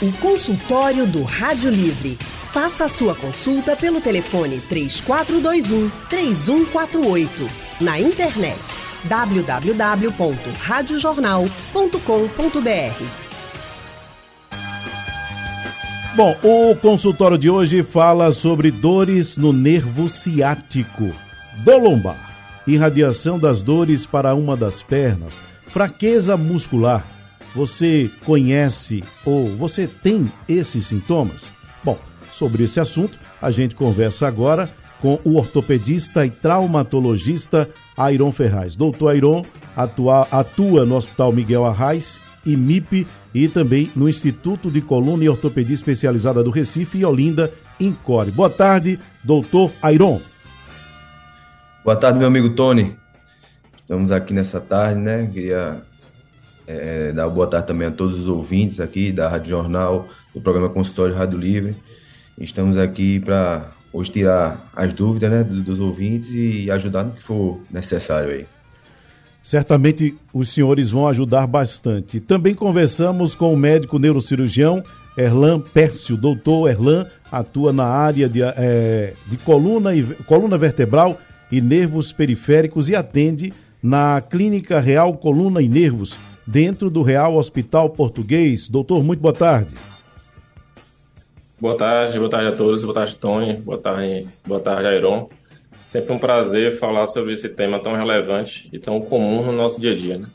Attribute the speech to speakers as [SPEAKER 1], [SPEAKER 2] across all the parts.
[SPEAKER 1] O consultório do Rádio Livre. Faça a sua consulta pelo telefone 3421 3148. Na internet www.radiojornal.com.br.
[SPEAKER 2] Bom, o consultório de hoje fala sobre dores no nervo ciático do lombar, irradiação das dores para uma das pernas, fraqueza muscular você conhece ou você tem esses sintomas? Bom, sobre esse assunto, a gente conversa agora com o ortopedista e traumatologista Airon Ferraz. Doutor Airon atua, atua no Hospital Miguel Arraes, IMIP e também no Instituto de Coluna e Ortopedia Especializada do Recife e Olinda, Incore. Boa tarde, doutor Airon.
[SPEAKER 3] Boa tarde, meu amigo Tony. Estamos aqui nessa tarde, né? Queria é, dar boa tarde também a todos os ouvintes aqui da Rádio Jornal, do programa Consultório Rádio Livre. Estamos aqui para hoje tirar as dúvidas né, dos, dos ouvintes e ajudar no que for necessário aí.
[SPEAKER 2] Certamente os senhores vão ajudar bastante. Também conversamos com o médico neurocirurgião Erlan Pércio. Doutor Erlan atua na área de, é, de coluna, e, coluna vertebral e nervos periféricos e atende na Clínica Real Coluna e Nervos, dentro do Real Hospital Português. Doutor, muito boa tarde.
[SPEAKER 4] Boa tarde, boa tarde a todos, boa tarde, Tony, boa tarde, boa tarde, Airon. Sempre um prazer falar sobre esse tema tão relevante e tão comum no nosso dia a dia, né?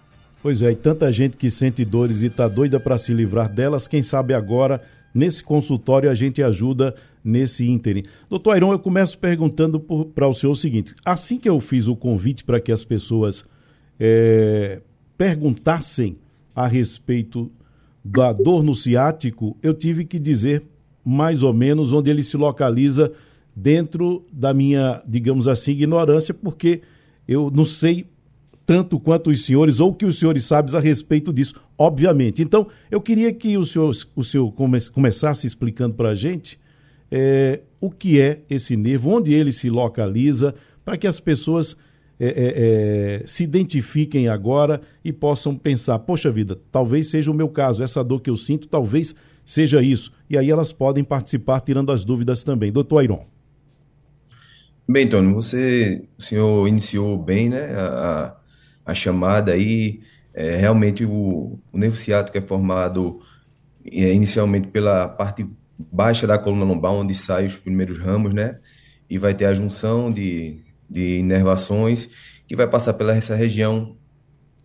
[SPEAKER 2] Pois é, e tanta gente que sente dores e está doida para se livrar delas, quem sabe agora, nesse consultório, a gente ajuda nesse ínterim. Doutor Airon, eu começo perguntando para o senhor o seguinte: assim que eu fiz o convite para que as pessoas é, perguntassem a respeito da dor no ciático, eu tive que dizer mais ou menos onde ele se localiza dentro da minha, digamos assim, ignorância, porque eu não sei tanto quanto os senhores ou que os senhores sabem a respeito disso, obviamente. Então, eu queria que o senhor, o senhor come, começasse explicando para a gente é, o que é esse nervo, onde ele se localiza, para que as pessoas é, é, é, se identifiquem agora e possam pensar: poxa vida, talvez seja o meu caso, essa dor que eu sinto, talvez seja isso. E aí elas podem participar tirando as dúvidas também. Doutor Airon.
[SPEAKER 3] Bem, Tony, você, o senhor iniciou bem né, a, a chamada aí. É, realmente o, o nervo ciático é formado é, inicialmente pela parte baixa da coluna lombar, onde saem os primeiros ramos, né? E vai ter a junção de de inervações que vai passar pela essa região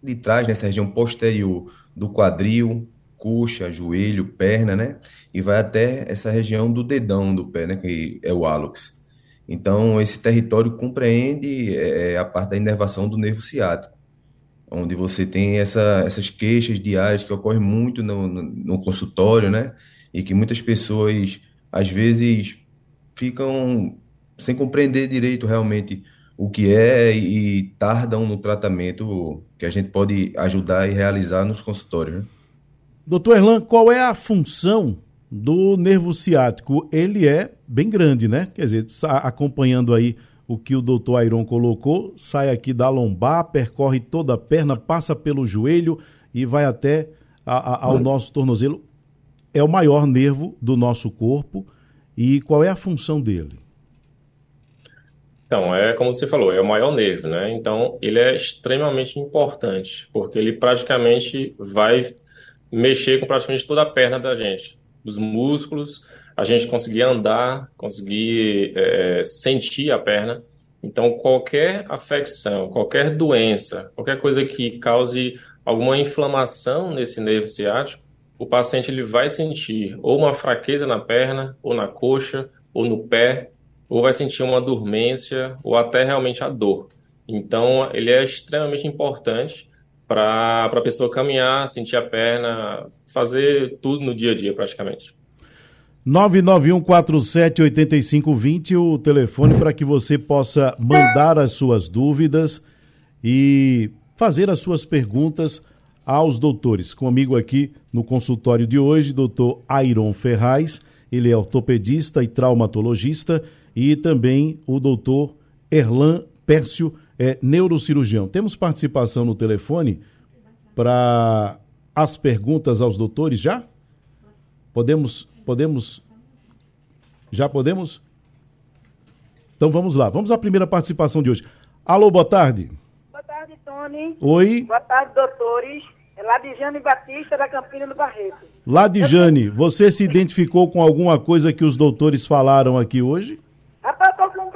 [SPEAKER 3] de trás, nessa região posterior do quadril, coxa, joelho, perna, né? E vai até essa região do dedão do pé, né? Que é o hálux. Então, esse território compreende é, a parte da inervação do nervo ciático, onde você tem essa, essas queixas diárias que ocorrem muito no, no, no consultório, né? E que muitas pessoas, às vezes, ficam sem compreender direito realmente o que é e tardam no tratamento que a gente pode ajudar e realizar nos consultórios. Né?
[SPEAKER 2] Doutor Erlan, qual é a função do nervo ciático? Ele é bem grande, né? Quer dizer, acompanhando aí o que o doutor Airon colocou, sai aqui da lombar, percorre toda a perna, passa pelo joelho e vai até a, a, ao nosso tornozelo. É o maior nervo do nosso corpo. E qual é a função dele?
[SPEAKER 4] Então, é como você falou, é o maior nervo, né? Então, ele é extremamente importante, porque ele praticamente vai mexer com praticamente toda a perna da gente. Os músculos, a gente conseguir andar, conseguir é, sentir a perna. Então, qualquer afecção, qualquer doença, qualquer coisa que cause alguma inflamação nesse nervo ciático, o paciente ele vai sentir ou uma fraqueza na perna, ou na coxa, ou no pé, ou vai sentir uma dormência, ou até realmente a dor. Então, ele é extremamente importante para a pessoa caminhar, sentir a perna, fazer tudo no dia a dia praticamente.
[SPEAKER 2] 991478520, o telefone para que você possa mandar as suas dúvidas e fazer as suas perguntas aos doutores. Comigo aqui no consultório de hoje, doutor Airon Ferraz, ele é ortopedista e traumatologista e também o doutor Erlan Pércio, é, neurocirurgião. Temos participação no telefone para as perguntas aos doutores já? Podemos, podemos, já podemos? Então vamos lá, vamos à primeira participação de hoje. Alô, boa tarde.
[SPEAKER 5] Boa tarde, Tony.
[SPEAKER 2] Oi.
[SPEAKER 5] Boa tarde, doutores. É Ladijane Batista, da Campina do Barreto.
[SPEAKER 2] Ladijane, você se identificou com alguma coisa que os doutores falaram aqui hoje?
[SPEAKER 5] Rapaz, eu tô com um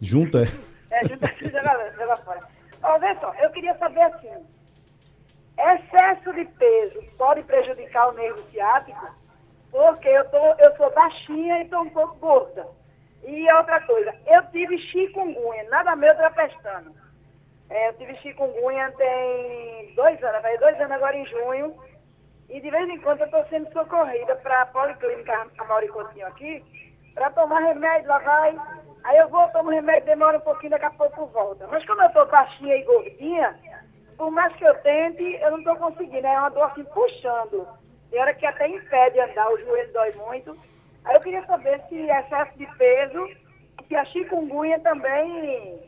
[SPEAKER 5] junta, é? Junta joga, joga fora. Ó, vê só, eu queria saber assim, excesso de peso pode prejudicar o nervo ciático? Porque eu, tô, eu sou baixinha e tô um pouco gorda. E outra coisa, eu tive chikungunya, nada meu trapestando. É, eu tive chikungunya tem dois anos, vai dois anos agora em junho. E de vez em quando eu estou sendo socorrida para a Policlínica Amaury Coutinho aqui, para tomar remédio, lá vai. Aí eu vou, tomo remédio, demora um pouquinho, daqui a pouco volta. Mas como eu estou baixinha e gordinha, por mais que eu tente, eu não estou conseguindo. É uma dor assim puxando. Tem hora que até impede andar, o joelho dói muito. Aí eu queria saber se excesso de peso, se a chikungunya também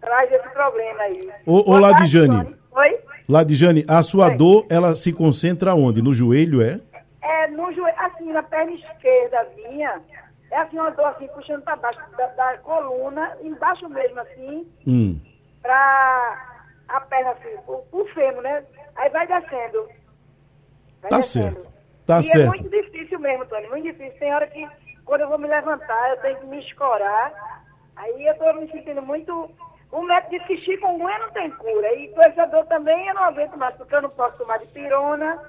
[SPEAKER 5] traz esse problema aí.
[SPEAKER 2] Ô, ô Ladijane.
[SPEAKER 5] Oi?
[SPEAKER 2] Ladijane, a sua Oi. dor, ela se concentra onde? No joelho, é?
[SPEAKER 5] É, no joelho, assim, na perna esquerda minha, é assim uma dor assim, puxando para baixo da, da, coluna, embaixo mesmo assim,
[SPEAKER 2] hum.
[SPEAKER 5] pra a perna assim, o, o fêmur, né? Aí vai descendo.
[SPEAKER 2] Vai tá descendo. certo. Tá e certo. é
[SPEAKER 5] muito difícil mesmo, Tony, muito difícil. Tem hora que, quando eu vou me levantar, eu tenho que me escorar. Aí eu tô me sentindo muito... O médico disse que chikungunya não tem cura. E com essa dor também eu não aguento mais, porque eu não posso tomar de pirona.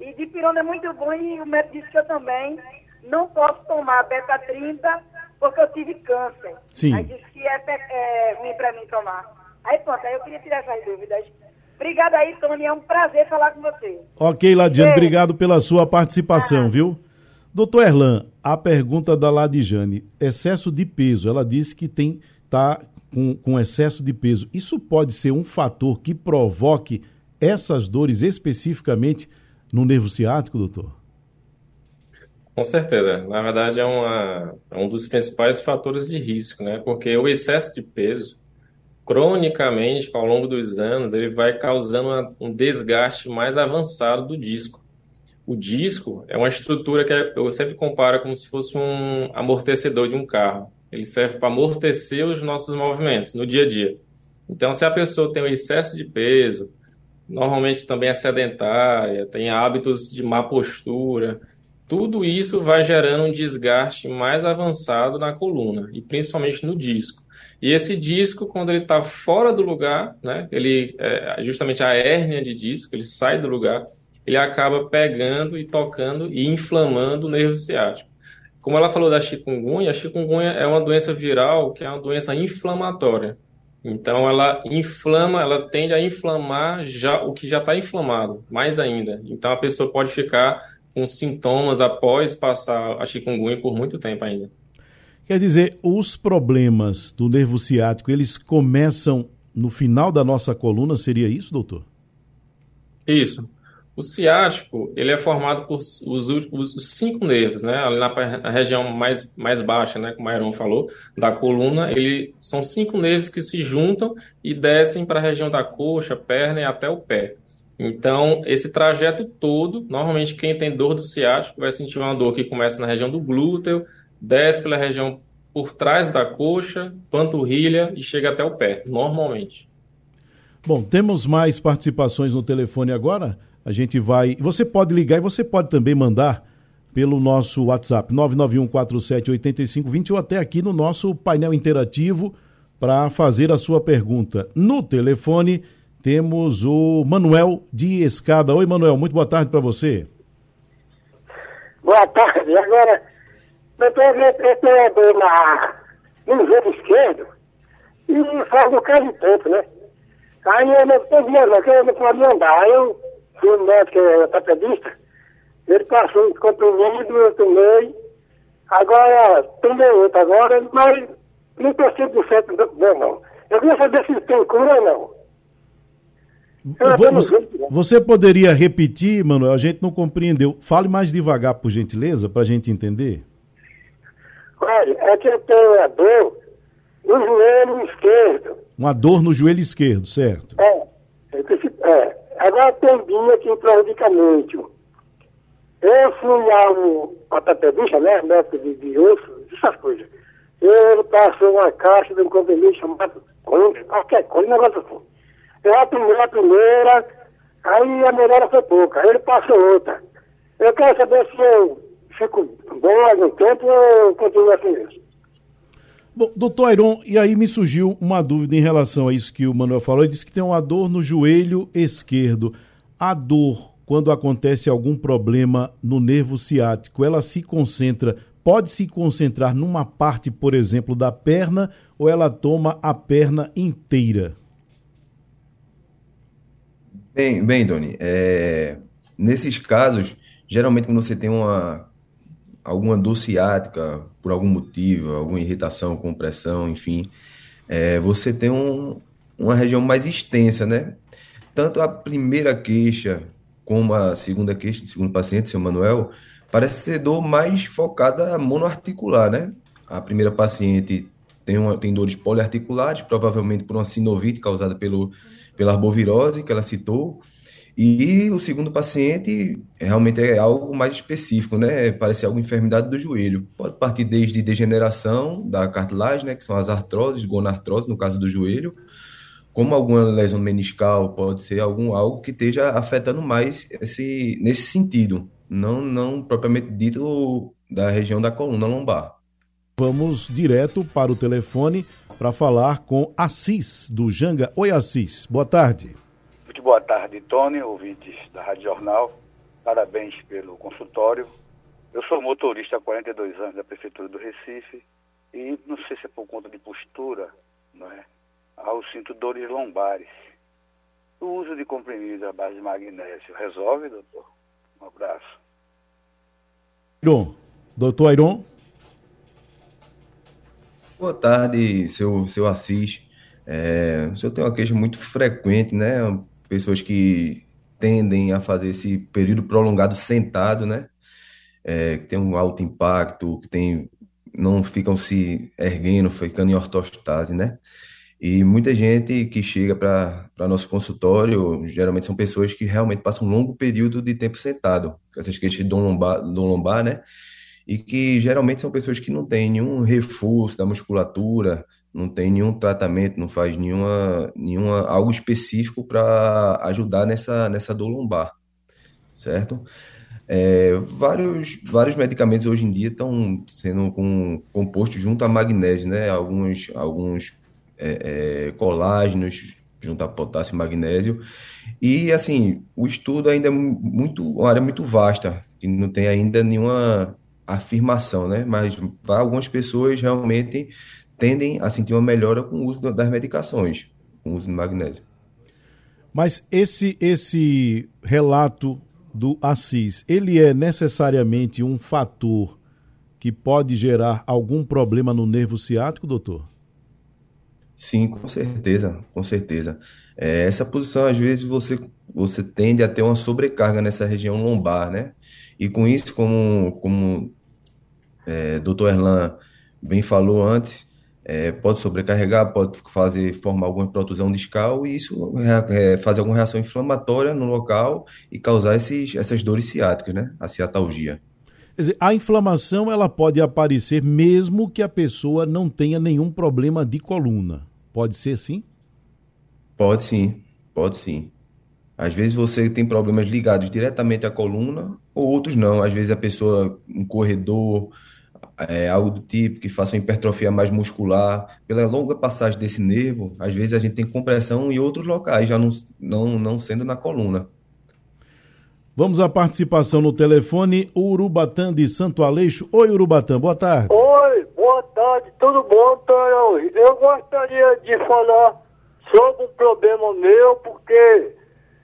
[SPEAKER 5] E de pirona é muito bom e o médico disse que eu também não posso tomar beta 30 porque eu tive câncer.
[SPEAKER 2] Sim.
[SPEAKER 5] Aí disse que é, é ruim para mim tomar. Aí pronto, aí eu queria tirar essas dúvidas. Obrigada aí, Tony. É um prazer falar com você.
[SPEAKER 2] Ok, Ladiane, obrigado pela sua participação, ah. viu? Doutor Erlan, a pergunta da Ladijane, excesso de peso. Ela disse que tem tá com, com excesso de peso. Isso pode ser um fator que provoque essas dores especificamente no nervo ciático, doutor?
[SPEAKER 4] Com certeza. Na verdade, é, uma, é um dos principais fatores de risco, né? Porque o excesso de peso cronicamente, ao longo dos anos, ele vai causando uma, um desgaste mais avançado do disco. O disco é uma estrutura que eu sempre comparo como se fosse um amortecedor de um carro. Ele serve para amortecer os nossos movimentos no dia a dia. Então, se a pessoa tem um excesso de peso, normalmente também é sedentária, tem hábitos de má postura, tudo isso vai gerando um desgaste mais avançado na coluna e principalmente no disco. E esse disco, quando ele está fora do lugar, né, ele é justamente a hérnia de disco, ele sai do lugar, ele acaba pegando e tocando e inflamando o nervo ciático. Como ela falou da chikungunya, a chikungunya é uma doença viral que é uma doença inflamatória. Então ela inflama, ela tende a inflamar já o que já está inflamado, mais ainda. Então a pessoa pode ficar com sintomas após passar a chikungunya por muito tempo ainda.
[SPEAKER 2] Quer dizer, os problemas do nervo ciático, eles começam no final da nossa coluna, seria isso, doutor?
[SPEAKER 4] Isso. O ciático, ele é formado por os, os, os cinco nervos, né? Ali na, na, região mais, mais baixa, né? Como o Aaron falou, da coluna, ele são cinco nervos que se juntam e descem para a região da coxa, perna e até o pé. Então, esse trajeto todo, normalmente quem tem dor do ciático vai sentir uma dor que começa na região do glúteo, desce pela região por trás da coxa, panturrilha e chega até o pé, normalmente.
[SPEAKER 2] Bom, temos mais participações no telefone agora. A gente vai. Você pode ligar e você pode também mandar pelo nosso WhatsApp 991478520 ou até aqui no nosso painel interativo para fazer a sua pergunta. No telefone temos o Manuel de Escada. Oi, Manuel, muito boa tarde para você.
[SPEAKER 6] Boa tarde. Agora, eu dor na, no joelho esquerdo e faz um caso de tempo, né? Aí eu não dinheiro, que eu não pode andar. Aí eu fui no médico ortopedista, ele passou um comprimido, eu tomei. Agora, tomei outro agora, mas não estou 100% bom, não. Eu queria saber se tem cura ou não.
[SPEAKER 2] Você, você, poderia repetir, Manuel? A gente não compreendeu. Fale mais devagar, por gentileza, para a gente entender.
[SPEAKER 6] Olha, é que eu tenho uma dor no joelho esquerdo.
[SPEAKER 2] Uma dor no joelho esquerdo, certo?
[SPEAKER 6] É. É. Agora tem dia que prejudica muito. Eu fui ao ortopedista, né? Médico de, de osso, essas coisas. Ele passou uma caixa de um comprimido chamado Conde, qualquer coisa, negócio assim. Eu aprendi a primeira, aí a melhora foi pouca. Aí ele passou outra. Eu quero saber se eu fico bom algum tempo ou continuo assim mesmo.
[SPEAKER 2] Bom, doutor Airon, e aí me surgiu uma dúvida em relação a isso que o Manuel falou. Ele disse que tem uma dor no joelho esquerdo. A dor, quando acontece algum problema no nervo ciático, ela se concentra, pode se concentrar numa parte, por exemplo, da perna, ou ela toma a perna inteira?
[SPEAKER 3] Bem, bem Doni, é, nesses casos, geralmente quando você tem uma alguma dor ciática por algum motivo, alguma irritação, compressão, enfim, é, você tem um, uma região mais extensa, né? Tanto a primeira queixa como a segunda queixa do segundo paciente, seu Manuel, parece ser dor mais focada monoarticular, né? A primeira paciente tem, uma, tem dores poliarticulares, provavelmente por uma sinovite causada pelo, pela arbovirose que ela citou, e o segundo paciente realmente é algo mais específico, né? Parece alguma enfermidade do joelho. Pode partir desde degeneração da cartilagem, né? Que são as artroses, gonartrose, no caso do joelho, como alguma lesão meniscal, pode ser algum algo que esteja afetando mais esse, nesse sentido, não, não propriamente dito da região da coluna lombar.
[SPEAKER 2] Vamos direto para o telefone para falar com Assis, do Janga. Oi, Assis, boa tarde.
[SPEAKER 7] Muito boa tarde, Tony, ouvintes da Rádio Jornal. Parabéns pelo consultório. Eu sou motorista há 42 anos da Prefeitura do Recife e não sei se é por conta de postura, não é? Eu sinto dores lombares. O uso de comprimidos à base de magnésio resolve, doutor? Um abraço.
[SPEAKER 2] Doutor Airon?
[SPEAKER 3] Boa tarde, seu, seu Assis. É, o senhor tem uma queixa muito frequente, né? pessoas que tendem a fazer esse período prolongado sentado, né? É, que tem um alto impacto, que tem, não ficam se erguendo, ficando em ortostase, né? E muita gente que chega para nosso consultório, geralmente são pessoas que realmente passam um longo período de tempo sentado, essas queixas de dom lombar, dom lombar, né? E que geralmente são pessoas que não têm nenhum reforço da musculatura, não tem nenhum tratamento, não faz nenhuma, nenhuma algo específico para ajudar nessa, nessa dor lombar, certo? É, vários, vários medicamentos hoje em dia estão sendo com, compostos junto a magnésio, né? Alguns, alguns é, é, colágenos junto a potássio e magnésio. E, assim, o estudo ainda é muito, uma área muito vasta, e não tem ainda nenhuma afirmação, né? Mas algumas pessoas realmente tendem a sentir uma melhora com o uso das medicações, com o uso de magnésio.
[SPEAKER 2] Mas esse, esse relato do Assis, ele é necessariamente um fator que pode gerar algum problema no nervo ciático, doutor?
[SPEAKER 3] Sim, com certeza, com certeza. É, essa posição, às vezes, você, você tende a ter uma sobrecarga nessa região lombar, né? E com isso, como, como é, doutor Erlan bem falou antes, é, pode sobrecarregar, pode fazer formar alguma protusão discal e isso é, fazer alguma reação inflamatória no local e causar esses, essas dores ciáticas, né? A ciatalgia.
[SPEAKER 2] Quer dizer, a inflamação ela pode aparecer mesmo que a pessoa não tenha nenhum problema de coluna. Pode ser assim?
[SPEAKER 3] Pode sim, pode sim. Às vezes você tem problemas ligados diretamente à coluna, ou outros não. Às vezes a pessoa, um corredor, é, algo do tipo que faça uma hipertrofia mais muscular, pela longa passagem desse nervo, às vezes a gente tem compressão em outros locais, já não, não, não sendo na coluna.
[SPEAKER 2] Vamos à participação no telefone, Urubatã de Santo Aleixo. Oi, Urubatã, boa tarde.
[SPEAKER 8] Oi, boa tarde, tudo bom, Tonhão? Eu gostaria de falar sobre um problema meu, porque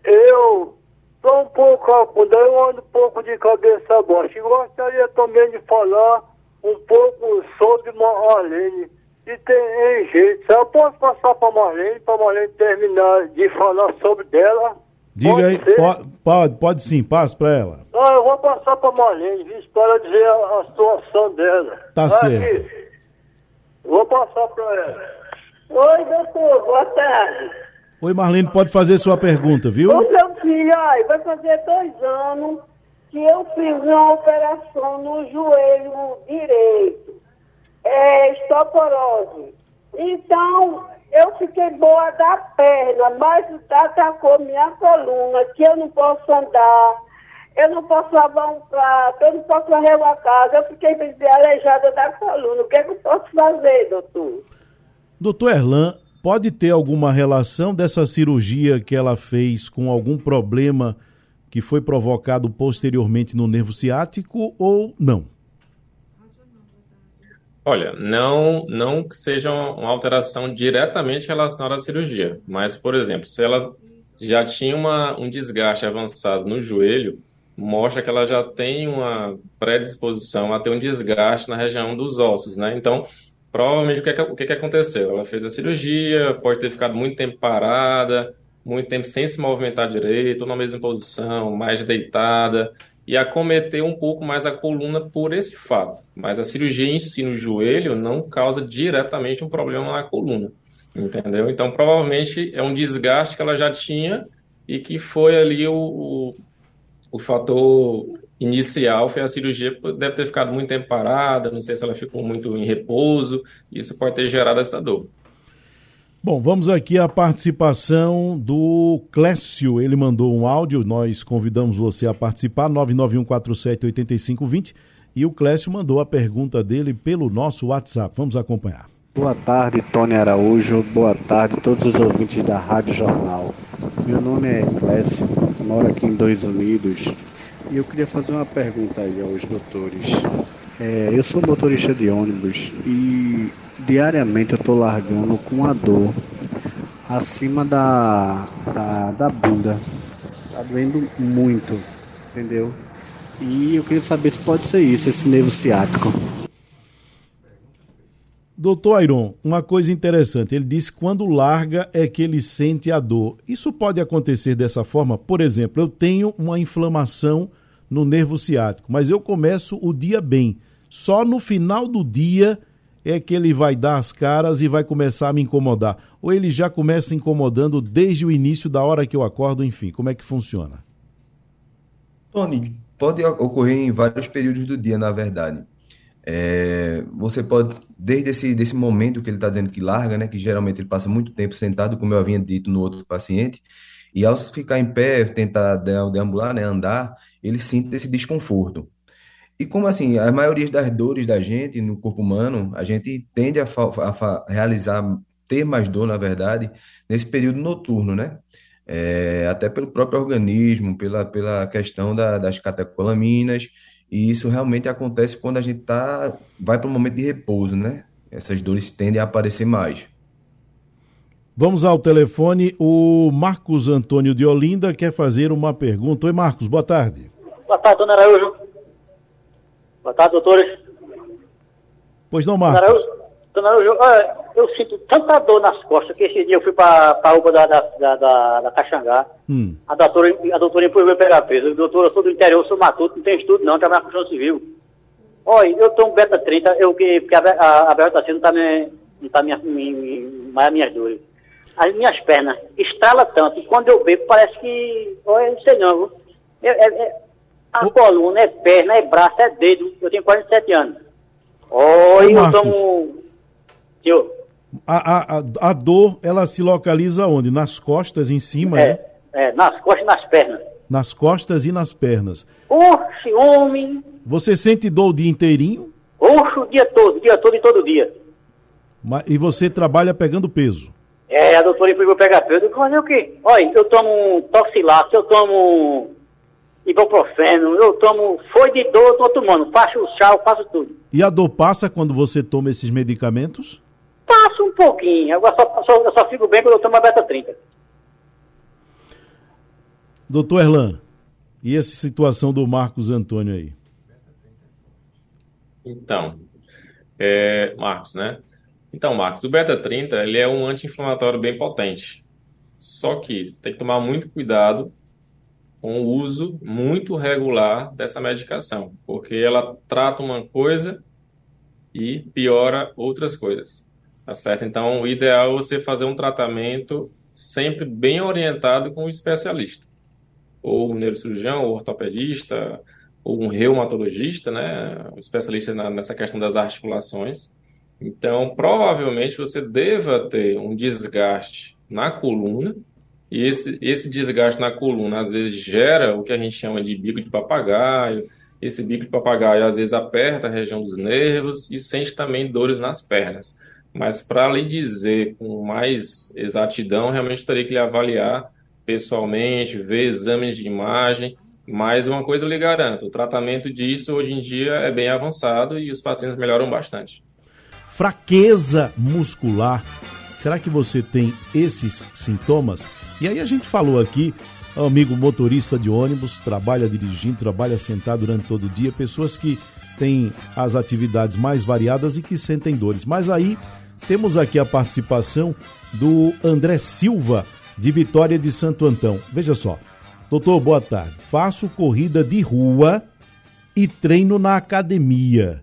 [SPEAKER 8] eu estou um pouco, quando eu ando um pouco de cabeça baixa, e gostaria também de falar um pouco sobre Marlene. E tem jeito. Eu posso passar para Marlene, para Marlene terminar de falar sobre dela?
[SPEAKER 2] Diga pode aí, pode, pode, pode, sim, passe para ela.
[SPEAKER 8] Ah, eu vou passar para Marlene, viu, para dizer a, a, situação dela.
[SPEAKER 2] Tá certo.
[SPEAKER 8] Vou passar para ela. Oi, doutor, boa tarde.
[SPEAKER 2] Oi, Marlene, pode fazer sua pergunta, viu?
[SPEAKER 9] O meu filho, ai, vai fazer dois anos que eu
[SPEAKER 5] fiz uma operação no joelho direito, é, osteoporose. Então, eu fiquei boa da perna, mas atacou minha coluna, que eu não posso andar, eu não posso lavar um prato, eu não posso varrer uma casa, eu fiquei aleijada da coluna. O que, é que eu posso fazer, doutor?
[SPEAKER 2] Doutor Erlan, pode ter alguma relação dessa cirurgia que ela fez com algum problema que foi provocado posteriormente no nervo ciático ou não?
[SPEAKER 4] Olha, não, não que seja uma alteração diretamente relacionada à cirurgia, mas, por exemplo, se ela já tinha uma, um desgaste avançado no joelho, mostra que ela já tem uma predisposição a ter um desgaste na região dos ossos, né? Então, provavelmente o que, é que, o que, é que aconteceu? Ela fez a cirurgia, pode ter ficado muito tempo parada, muito tempo sem se movimentar direito, na mesma posição, mais deitada, e acometer um pouco mais a coluna por esse fato. Mas a cirurgia em si no joelho não causa diretamente um problema na coluna, entendeu? Então, provavelmente é um desgaste que ela já tinha e que foi ali o, o, o fator inicial foi a cirurgia, deve ter ficado muito tempo parada, não sei se ela ficou muito em repouso, isso pode ter gerado essa dor.
[SPEAKER 2] Bom, vamos aqui à participação do Clécio. Ele mandou um áudio, nós convidamos você a participar, 991478520. E o Clécio mandou a pergunta dele pelo nosso WhatsApp. Vamos acompanhar.
[SPEAKER 9] Boa tarde, Tony Araújo. Boa tarde, todos os ouvintes da Rádio Jornal. Meu nome é Clécio, moro aqui em Dois Unidos. E eu queria fazer uma pergunta aí aos doutores. É, eu sou motorista de ônibus e diariamente eu tô largando com a dor acima da, da, da bunda. Tá doendo muito, entendeu? E eu queria saber se pode ser isso, esse nervo ciático.
[SPEAKER 2] Doutor Airon, uma coisa interessante, ele disse que quando larga é que ele sente a dor. Isso pode acontecer dessa forma? Por exemplo, eu tenho uma inflamação no nervo ciático, mas eu começo o dia bem. Só no final do dia é que ele vai dar as caras e vai começar a me incomodar? Ou ele já começa incomodando desde o início da hora que eu acordo, enfim? Como é que funciona?
[SPEAKER 3] Tony, pode ocorrer em vários períodos do dia, na verdade. É, você pode, desde esse desse momento que ele está dizendo que larga, né, que geralmente ele passa muito tempo sentado, como eu havia dito no outro paciente, e ao ficar em pé, tentar deambular, né, andar, ele sente esse desconforto. E como assim, a maioria das dores da gente no corpo humano, a gente tende a, a realizar, ter mais dor, na verdade, nesse período noturno, né? É, até pelo próprio organismo, pela, pela questão da, das catecolaminas, e isso realmente acontece quando a gente tá, vai para um momento de repouso, né? Essas dores tendem a aparecer mais.
[SPEAKER 2] Vamos ao telefone. O Marcos Antônio de Olinda quer fazer uma pergunta. Oi, Marcos, boa tarde.
[SPEAKER 10] Boa tarde, dona Araújo. Boa tarde, doutores.
[SPEAKER 2] Pois não, Marcos.
[SPEAKER 10] Dona Araújo, eu sinto tanta dor nas costas que esse dia eu fui para a UPA da, da, da, da Caxangá. Hum. A doutora, a doutora impôs pegar peso. Doutora, eu sou do interior, sou matuto, não tenho estudo não, trabalho com construção civil. Olha, eu tomo beta 30, eu, que, porque a, a, a beta não está me, não tá me, me, me, mais minhas dores. As minhas pernas estrala tanto, e quando eu bebo parece que, olha, não sei não, é, é, a coluna é perna, é braço, é dedo. Eu tenho 47 anos. Oi, eu tomo.
[SPEAKER 2] Tio. A, a, a dor, ela se localiza onde? Nas costas, em cima,
[SPEAKER 10] é,
[SPEAKER 2] né?
[SPEAKER 10] É, nas costas e nas pernas.
[SPEAKER 2] Nas costas e nas pernas.
[SPEAKER 10] Oxe, homem!
[SPEAKER 2] Você sente dor o dia inteirinho?
[SPEAKER 10] Oxe, o dia todo, o dia todo e todo dia.
[SPEAKER 2] Mas, e você trabalha pegando peso?
[SPEAKER 10] É, a doutora foi pegar peso. Eu fazer o quê? Olha, eu tomo toxilato, eu tomo ibuprofeno, eu tomo foi de dor, eu tô tomando, faço o chá, eu faço tudo.
[SPEAKER 2] E a dor passa quando você toma esses medicamentos?
[SPEAKER 10] Passa um pouquinho, agora só, só, eu só fico bem quando eu tomo a beta 30.
[SPEAKER 2] Doutor Erlan, e essa situação do Marcos Antônio aí?
[SPEAKER 4] Então, é, Marcos, né? Então, Marcos, o beta 30 ele é um anti-inflamatório bem potente. Só que você tem que tomar muito cuidado com o uso muito regular dessa medicação, porque ela trata uma coisa e piora outras coisas. Tá certo? Então, o ideal é você fazer um tratamento sempre bem orientado com o especialista, ou o neurocirurgião, ou ortopedista, ou um reumatologista, né, um especialista na, nessa questão das articulações. Então, provavelmente você deva ter um desgaste na coluna, e esse, esse desgaste na coluna às vezes gera o que a gente chama de bico de papagaio. Esse bico de papagaio às vezes aperta a região dos nervos e sente também dores nas pernas. Mas para lhe dizer com mais exatidão, realmente teria que lhe avaliar pessoalmente, ver exames de imagem. Mas uma coisa eu lhe garanto: o tratamento disso hoje em dia é bem avançado e os pacientes melhoram bastante.
[SPEAKER 2] Fraqueza muscular. Será que você tem esses sintomas? E aí a gente falou aqui, amigo motorista de ônibus, trabalha dirigindo, trabalha sentado durante todo o dia, pessoas que têm as atividades mais variadas e que sentem dores. Mas aí temos aqui a participação do André Silva, de Vitória de Santo Antão. Veja só. Doutor, boa tarde. Faço corrida de rua e treino na academia.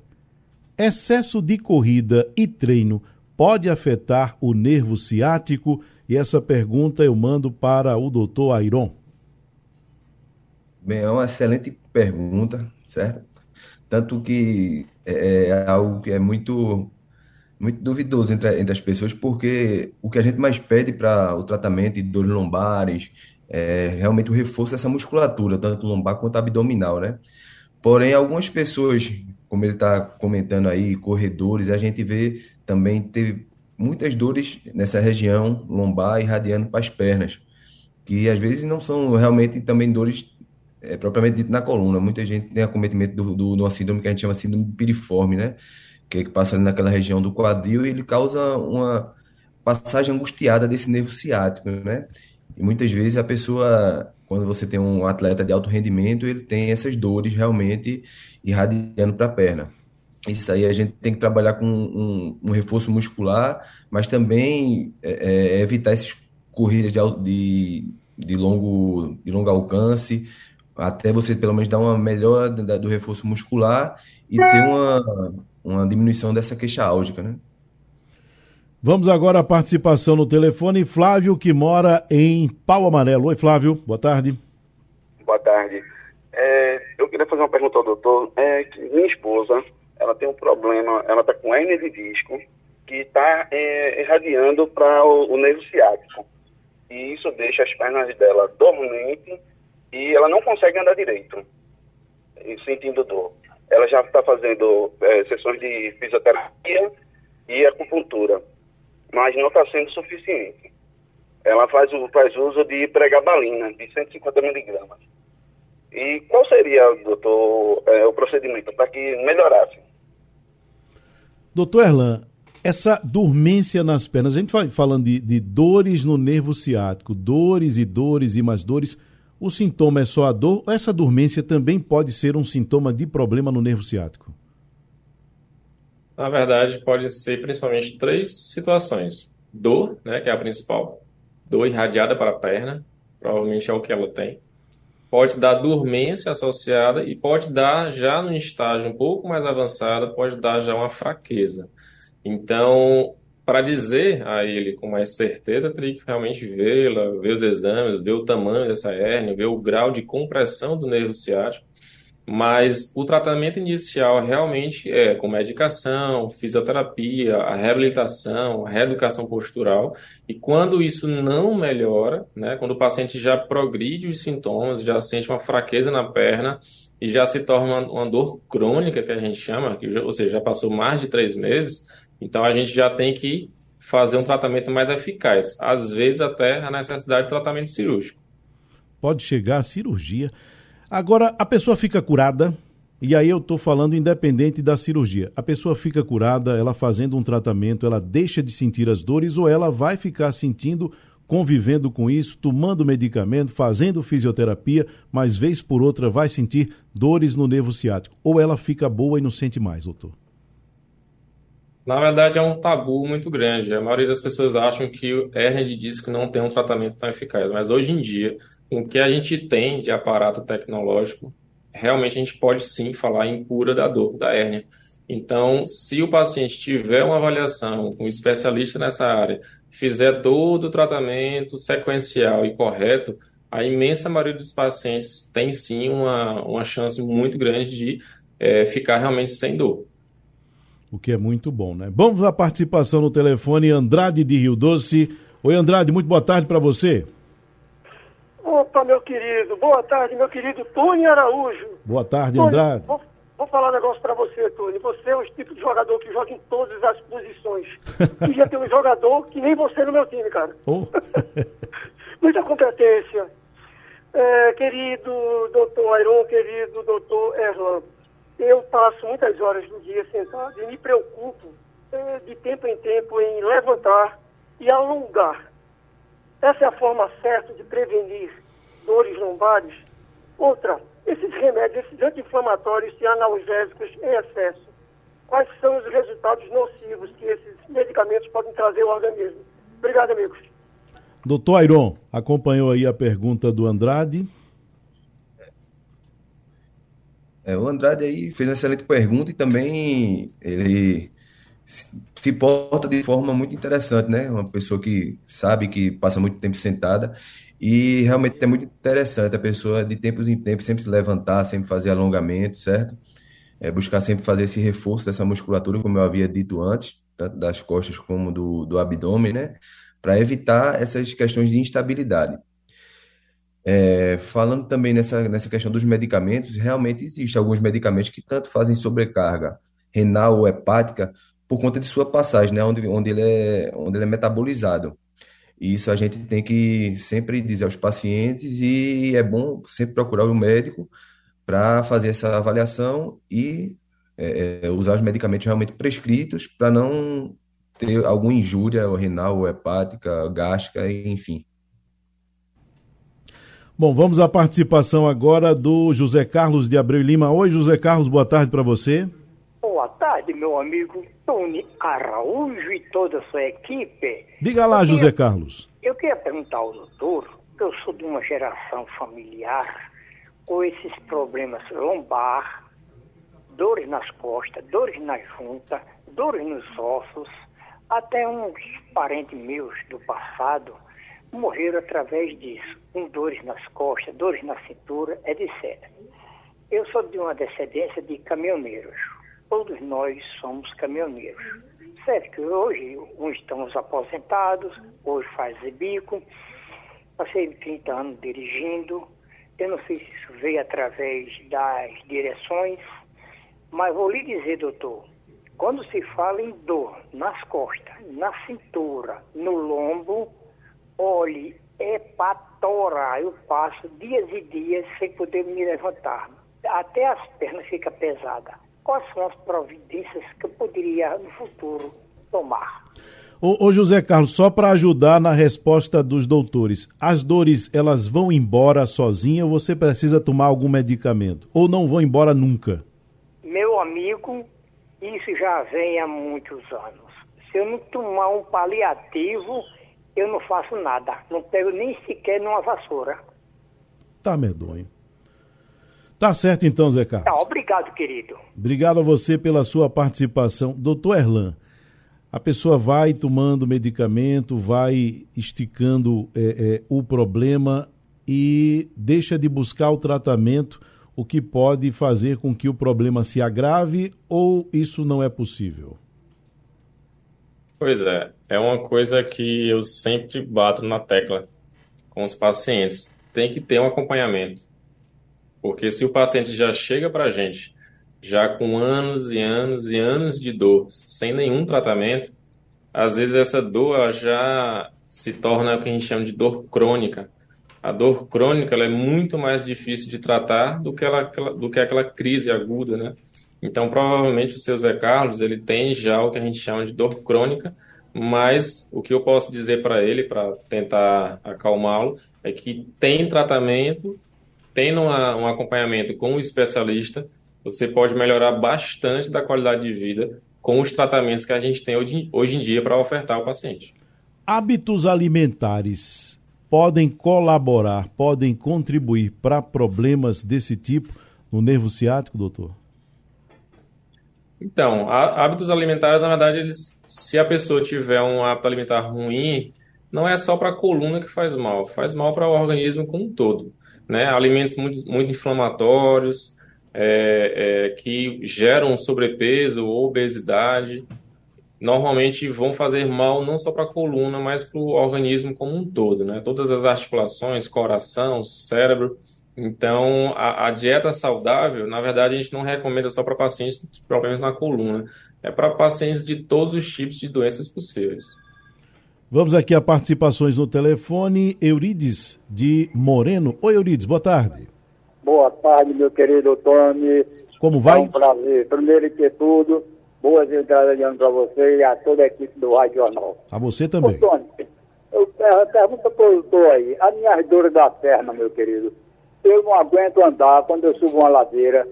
[SPEAKER 2] Excesso de corrida e treino pode afetar o nervo ciático? E essa pergunta eu mando para o doutor Airon.
[SPEAKER 3] Bem, é uma excelente pergunta, certo? Tanto que é, é algo que é muito muito duvidoso entre, entre as pessoas, porque o que a gente mais pede para o tratamento de dores lombares é realmente o reforço dessa musculatura, tanto lombar quanto abdominal, né? Porém, algumas pessoas, como ele está comentando aí, corredores, a gente vê também ter muitas dores nessa região lombar irradiando para as pernas, que às vezes não são realmente também dores é, propriamente dito na coluna. Muita gente tem acometimento do, do, de uma síndrome que a gente chama síndrome piriforme, né? que, que passa ali naquela região do quadril, e ele causa uma passagem angustiada desse nervo ciático, né? E muitas vezes a pessoa, quando você tem um atleta de alto rendimento, ele tem essas dores realmente irradiando para a perna. Isso aí a gente tem que trabalhar com um, um reforço muscular, mas também é, é, evitar essas corridas de, de, de, longo, de longo alcance, até você pelo menos dar uma melhora do reforço muscular e ter uma, uma diminuição dessa queixa álgica, né?
[SPEAKER 2] Vamos agora à participação no telefone. Flávio, que mora em Pau Amarelo. Oi, Flávio, boa tarde.
[SPEAKER 11] Boa tarde. É, eu queria fazer uma pergunta ao doutor. É, minha esposa, ela tem um problema, ela está com hernia de disco, que está é, irradiando para o, o nervo ciático. E isso deixa as pernas dela dormentes e ela não consegue andar direito, sentindo dor ela já está fazendo é, sessões de fisioterapia e acupuntura, mas não está sendo suficiente. Ela faz, faz uso de pregabalina, de 150 miligramas. E qual seria, doutor, é, o procedimento para que melhorasse?
[SPEAKER 2] Doutor Erlan, essa dormência nas pernas, a gente vai falando de, de dores no nervo ciático, dores e dores e mais dores o sintoma é só a dor ou essa dormência também pode ser um sintoma de problema no nervo ciático?
[SPEAKER 4] Na verdade, pode ser principalmente três situações. Dor, né, que é a principal. Dor irradiada para a perna, provavelmente é o que ela tem. Pode dar dormência associada e pode dar, já no estágio um pouco mais avançado, pode dar já uma fraqueza. Então, para dizer a ele com mais certeza, teria que realmente vê-la, ver os exames, ver o tamanho dessa hérnia, ver o grau de compressão do nervo ciático. Mas o tratamento inicial realmente é com medicação, fisioterapia, a reabilitação, a reeducação postural. E quando isso não melhora, né, quando o paciente já progride os sintomas, já sente uma fraqueza na perna e já se torna uma, dor crônica, que a gente chama, que, ou seja, já passou mais de três meses, então a gente já tem que fazer um tratamento mais eficaz, às vezes até a necessidade de tratamento cirúrgico.
[SPEAKER 2] Pode chegar a cirurgia. Agora, a pessoa fica curada, e aí eu estou falando independente da cirurgia. A pessoa fica curada, ela fazendo um tratamento, ela deixa de sentir as dores ou ela vai ficar sentindo, convivendo com isso, tomando medicamento, fazendo fisioterapia, mas vez por outra vai sentir dores no nervo ciático. Ou ela fica boa e não sente mais, doutor?
[SPEAKER 4] Na verdade, é um tabu muito grande. A maioria das pessoas acham que hérnia de disco não tem um tratamento tão eficaz, mas hoje em dia, com o que a gente tem de aparato tecnológico, realmente a gente pode sim falar em cura da dor da hérnia. Então, se o paciente tiver uma avaliação com um especialista nessa área, fizer todo o tratamento sequencial e correto, a imensa maioria dos pacientes tem sim uma, uma chance muito grande de é, ficar realmente sem dor.
[SPEAKER 2] O que é muito bom, né? Vamos à participação no telefone Andrade de Rio Doce. Oi, Andrade, muito boa tarde para você.
[SPEAKER 12] Opa, meu querido. Boa tarde, meu querido Tony Araújo.
[SPEAKER 2] Boa tarde, Tony, Andrade.
[SPEAKER 12] Vou, vou, falar um negócio para você, Tony. Você é um tipo de jogador que joga em todas as posições. e já tem um jogador que nem você no meu time, cara. Oh. Muita competência. É, querido doutor Airon, querido doutor Erlan, eu passo muitas horas do dia sentado e me preocupo é, de tempo em tempo em levantar e alongar. Essa é a forma certa de prevenir dores lombares. Outra, esses remédios, esses anti-inflamatórios e analgésicos em excesso, quais são os resultados nocivos que esses medicamentos podem trazer ao organismo? Obrigado, amigos.
[SPEAKER 2] Doutor Airon, acompanhou aí a pergunta do Andrade.
[SPEAKER 3] É, o Andrade aí fez uma excelente pergunta e também ele se porta de forma muito interessante, né? Uma pessoa que sabe que passa muito tempo sentada e realmente é muito interessante a pessoa de tempos em tempos sempre se levantar, sempre fazer alongamento, certo? É, buscar sempre fazer esse reforço dessa musculatura, como eu havia dito antes, tanto das costas como do, do abdômen, né? Para evitar essas questões de instabilidade. É, falando também nessa, nessa questão dos medicamentos, realmente existem alguns medicamentos que tanto fazem sobrecarga renal ou hepática por conta de sua passagem, né, onde, onde, ele é, onde ele é metabolizado. E isso a gente tem que sempre dizer aos pacientes e é bom sempre procurar o médico para fazer essa avaliação e é, é usar os medicamentos realmente prescritos para não ter alguma injúria renal ou hepática, gástrica, enfim.
[SPEAKER 2] Bom, vamos à participação agora do José Carlos de Abreu Lima. Oi, José Carlos, boa tarde para você.
[SPEAKER 13] Boa tarde, meu amigo Tony Araújo e toda a sua equipe.
[SPEAKER 2] Diga lá, queria, José Carlos.
[SPEAKER 13] Eu queria perguntar ao doutor, eu sou de uma geração familiar com esses problemas lombar, dores nas costas, dores na junta, dores nos ossos, até uns parentes meus do passado morreram através disso, com dores nas costas, dores na cintura, etc. Eu sou de uma descendência de caminhoneiros. Todos nós somos caminhoneiros. Certo que hoje uns estamos aposentados, hoje faz bico. Passei 30 anos dirigindo. Eu não sei se isso veio através das direções, mas vou lhe dizer, doutor, quando se fala em dor nas costas, na cintura, no lombo, Olhe, é para. Eu passo dias e dias sem poder me levantar. Até as pernas ficam pesadas. Quais são as providências que eu poderia no futuro tomar?
[SPEAKER 2] Ô, ô José Carlos, só para ajudar na resposta dos doutores, as dores elas vão embora sozinha ou você precisa tomar algum medicamento? Ou não vão embora nunca?
[SPEAKER 13] Meu amigo, isso já vem há muitos anos. Se eu não tomar um paliativo, eu não faço nada. Não pego nem sequer numa vassoura.
[SPEAKER 2] Tá medonho. Tá certo então, Zé Carlos.
[SPEAKER 13] Tá, obrigado, querido.
[SPEAKER 2] Obrigado a você pela sua participação. Doutor Erlan, a pessoa vai tomando medicamento, vai esticando é, é, o problema e deixa de buscar o tratamento, o que pode fazer com que o problema se agrave ou isso não é possível?
[SPEAKER 4] Pois é, é uma coisa que eu sempre bato na tecla com os pacientes. Tem que ter um acompanhamento. Porque se o paciente já chega para a gente já com anos e anos e anos de dor, sem nenhum tratamento, às vezes essa dor já se torna o que a gente chama de dor crônica. A dor crônica é muito mais difícil de tratar do que, ela, do que aquela crise aguda, né? Então, provavelmente o seu Zé Carlos, ele tem já o que a gente chama de dor crônica, mas o que eu posso dizer para ele, para tentar acalmá-lo, é que tem tratamento, tem uma, um acompanhamento com o um especialista, você pode melhorar bastante da qualidade de vida com os tratamentos que a gente tem hoje, hoje em dia para ofertar ao paciente.
[SPEAKER 2] Hábitos alimentares podem colaborar, podem contribuir para problemas desse tipo no nervo ciático, doutor?
[SPEAKER 4] Então, hábitos alimentares, na verdade, eles, se a pessoa tiver um hábito alimentar ruim, não é só para a coluna que faz mal, faz mal para o organismo como um todo. Né? Alimentos muito, muito inflamatórios, é, é, que geram sobrepeso ou obesidade, normalmente vão fazer mal não só para a coluna, mas para o organismo como um todo, né? Todas as articulações, coração, cérebro. Então, a, a dieta saudável, na verdade, a gente não recomenda só para pacientes com problemas na coluna, é para pacientes de todos os tipos de doenças possíveis.
[SPEAKER 2] Vamos aqui a participações no telefone. Eurides de Moreno. Oi, Eurides, boa tarde.
[SPEAKER 14] Boa tarde, meu querido Tony.
[SPEAKER 2] Como vai? É
[SPEAKER 14] um prazer. Primeiro que tudo, boas entradas de ano para você e a toda a equipe do Rádio Jornal.
[SPEAKER 2] A você também.
[SPEAKER 14] Ô, Tony, eu, pergunta para o doutor aí. As minhas dores da perna, meu querido. Eu não aguento andar quando eu subo uma ladeira,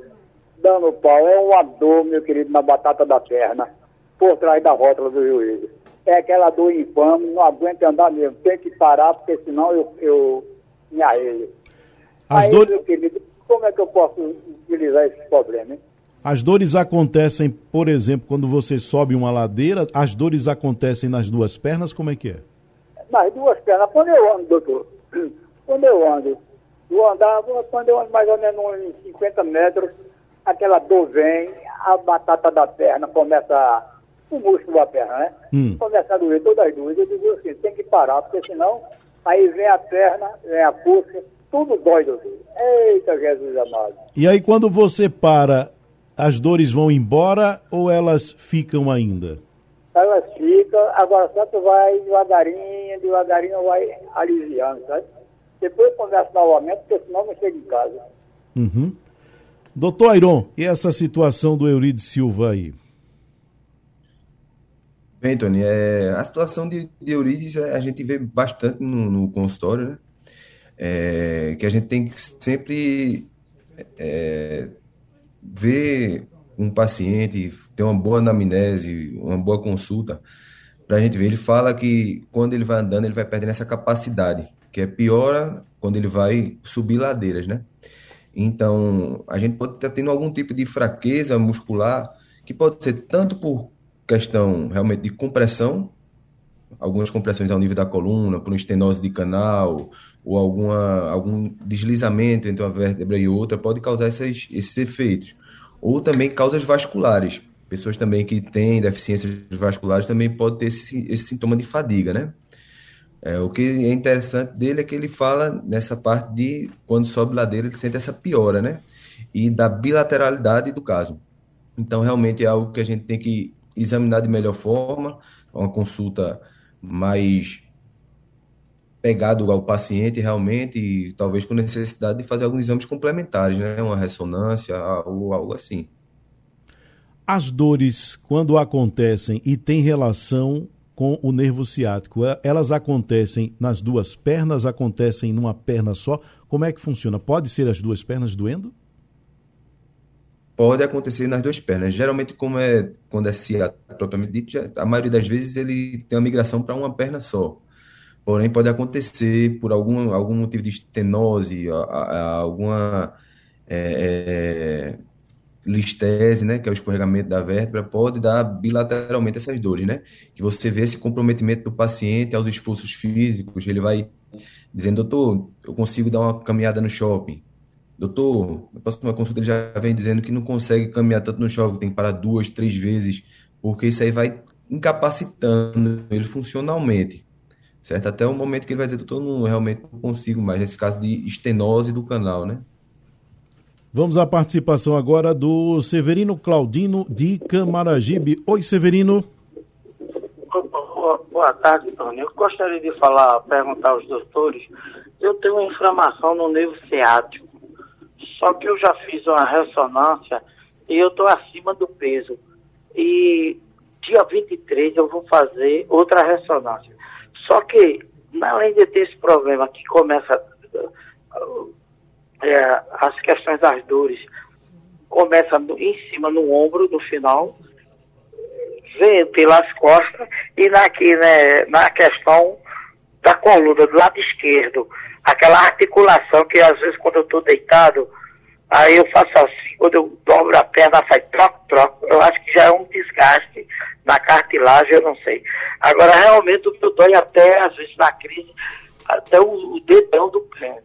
[SPEAKER 14] dando pau. É uma dor, meu querido, na batata da perna, por trás da rótula do juízo. É aquela dor infame, não aguento andar mesmo. Tem que parar, porque senão eu, eu me arreio.
[SPEAKER 2] As
[SPEAKER 14] aí,
[SPEAKER 2] dores...
[SPEAKER 14] meu querido, como é que eu posso utilizar esse problema, hein?
[SPEAKER 2] As dores acontecem, por exemplo, quando você sobe uma ladeira, as dores acontecem nas duas pernas, como é que é?
[SPEAKER 14] Nas duas pernas, quando eu ando, doutor, quando eu ando, vou andar, quando eu ando mais ou menos uns 50 metros, aquela dor vem, a batata da perna começa, o músculo da perna, né?
[SPEAKER 2] Hum.
[SPEAKER 14] Começa a doer todas as duas. Eu digo assim, tem que parar, porque senão, aí vem a perna, vem a pulsa, tudo dói, doutor. Eita, Jesus amado.
[SPEAKER 2] E aí, quando você para, as dores vão embora ou elas ficam ainda?
[SPEAKER 14] Elas ficam, agora só tu vai devagarinho, devagarinho vai aliviando, sabe? Depois conversa novamente, porque senão não chega em casa.
[SPEAKER 2] Uhum. Doutor Airon, e essa situação do Eurides Silva aí?
[SPEAKER 3] Bem, Tony, é, a situação de, de Eurides é, a gente vê bastante no, no consultório, né? É, que a gente tem que sempre é, ver um paciente, ter uma boa anamnese, uma boa consulta, para a gente ver. Ele fala que quando ele vai andando, ele vai perdendo essa capacidade, que é piora quando ele vai subir ladeiras, né? Então, a gente pode estar tendo algum tipo de fraqueza muscular, que pode ser tanto por questão realmente de compressão, algumas compressões ao nível da coluna, por estenose de canal, ou alguma, algum deslizamento entre uma vértebra e outra, pode causar esses, esses efeitos. Ou também causas vasculares. Pessoas também que têm deficiências vasculares também podem ter esse, esse sintoma de fadiga, né? É, o que é interessante dele é que ele fala nessa parte de quando sobe ladeira, ele sente essa piora, né? E da bilateralidade do caso. Então, realmente é algo que a gente tem que examinar de melhor forma, uma consulta mais pegado ao paciente realmente, e talvez com necessidade de fazer alguns exames complementares, né? Uma ressonância ou algo assim.
[SPEAKER 2] As dores, quando acontecem e têm relação com o nervo ciático, elas acontecem nas duas pernas, acontecem numa perna só? Como é que funciona? Pode ser as duas pernas doendo?
[SPEAKER 3] Pode acontecer nas duas pernas. Geralmente, como é quando é ciático propriamente dito, a maioria das vezes ele tem uma migração para uma perna só. Porém, pode acontecer por algum, algum motivo de estenose, alguma é, é, listese, né, que é o escorregamento da vértebra, pode dar bilateralmente essas dores, né? Que você vê esse comprometimento do paciente aos esforços físicos, ele vai dizendo, doutor, eu consigo dar uma caminhada no shopping. Doutor, na próxima consulta ele já vem dizendo que não consegue caminhar tanto no shopping, tem que parar duas, três vezes, porque isso aí vai incapacitando ele funcionalmente certo? Até o momento que ele vai dizer, doutor, não realmente não consigo mais, nesse caso de estenose do canal, né?
[SPEAKER 2] Vamos à participação agora do Severino Claudino de Camaragibe. Oi, Severino.
[SPEAKER 15] Boa tarde, Tony. Eu gostaria de falar, perguntar aos doutores. Eu tenho uma inflamação no nervo ciático, só que eu já fiz uma ressonância e eu estou acima do peso. E dia 23 eu vou fazer outra ressonância. Só que, além de ter esse problema que começa é, as questões das dores, começa no, em cima no ombro, no final, vem pelas costas e na, aqui, né, na questão da coluna, do lado esquerdo. Aquela articulação que às vezes quando eu estou deitado, aí eu faço assim, quando eu dobro a perna, faz troco, troco. Eu acho que já é um desgaste na cartilagem, eu não sei. Agora, realmente, o meu dói até, às vezes, na crise, até o, o dedão do pé.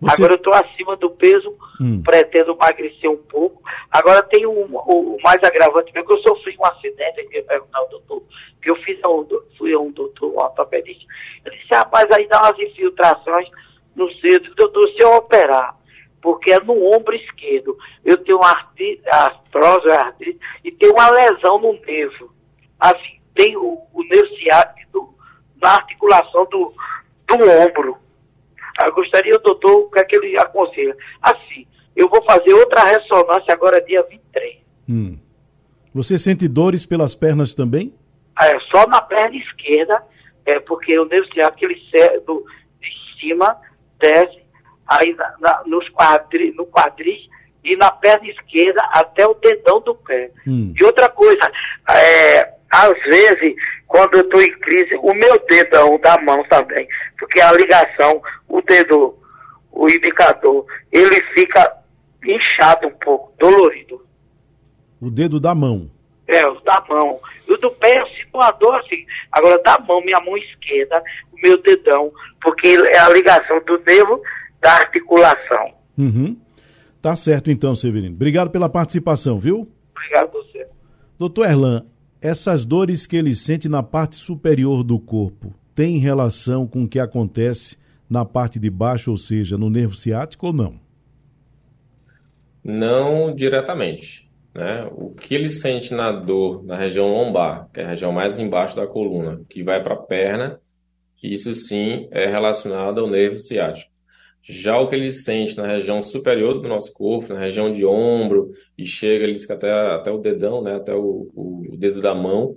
[SPEAKER 15] Você... Agora eu estou acima do peso, hum. pretendo emagrecer um pouco. Agora tem o, o, o mais agravante mesmo, que eu sofri um acidente, eu perguntar ao doutor, que eu fiz a um, fui a um doutor, um ortopedista. Ele disse, rapaz, aí dá umas infiltrações no cedo. Doutor, se eu operar, porque é no ombro esquerdo, eu tenho artrite, artrose, artrite, e tenho uma lesão no nervo. Assim, tem o, o nervo ciático na articulação do, do ombro. Eu gostaria, doutor, que é que ele aconselha? Assim, eu vou fazer outra ressonância agora dia 23.
[SPEAKER 2] Hum. Você sente dores pelas pernas também?
[SPEAKER 15] É, só na perna esquerda, é porque o nervo ciático, ele do, de cima, desce, aí na, na, nos quadri, no quadris e na perna esquerda até o dedão do pé. Hum. E outra coisa, é, às vezes, quando eu estou em crise, o meu dedão da mão também, porque a ligação, o dedo, o indicador, ele fica inchado um pouco, dolorido.
[SPEAKER 2] O dedo da mão?
[SPEAKER 15] É, o da mão. E o do pé, eu sinto uma dor assim. Agora, da mão, minha mão esquerda, o meu dedão, porque é a ligação do nervo da articulação.
[SPEAKER 2] Uhum. Tá certo então, Severino. Obrigado pela participação, viu?
[SPEAKER 15] Obrigado a você.
[SPEAKER 2] Doutor Erlan, essas dores que ele sente na parte superior do corpo têm relação com o que acontece na parte de baixo, ou seja, no nervo ciático ou não?
[SPEAKER 4] Não diretamente. Né? O que ele sente na dor na região lombar, que é a região mais embaixo da coluna, que vai para a perna, isso sim é relacionado ao nervo ciático. Já o que ele sente na região superior do nosso corpo, na região de ombro, e chega ele até, até o dedão, né, até o, o, dedo da mão,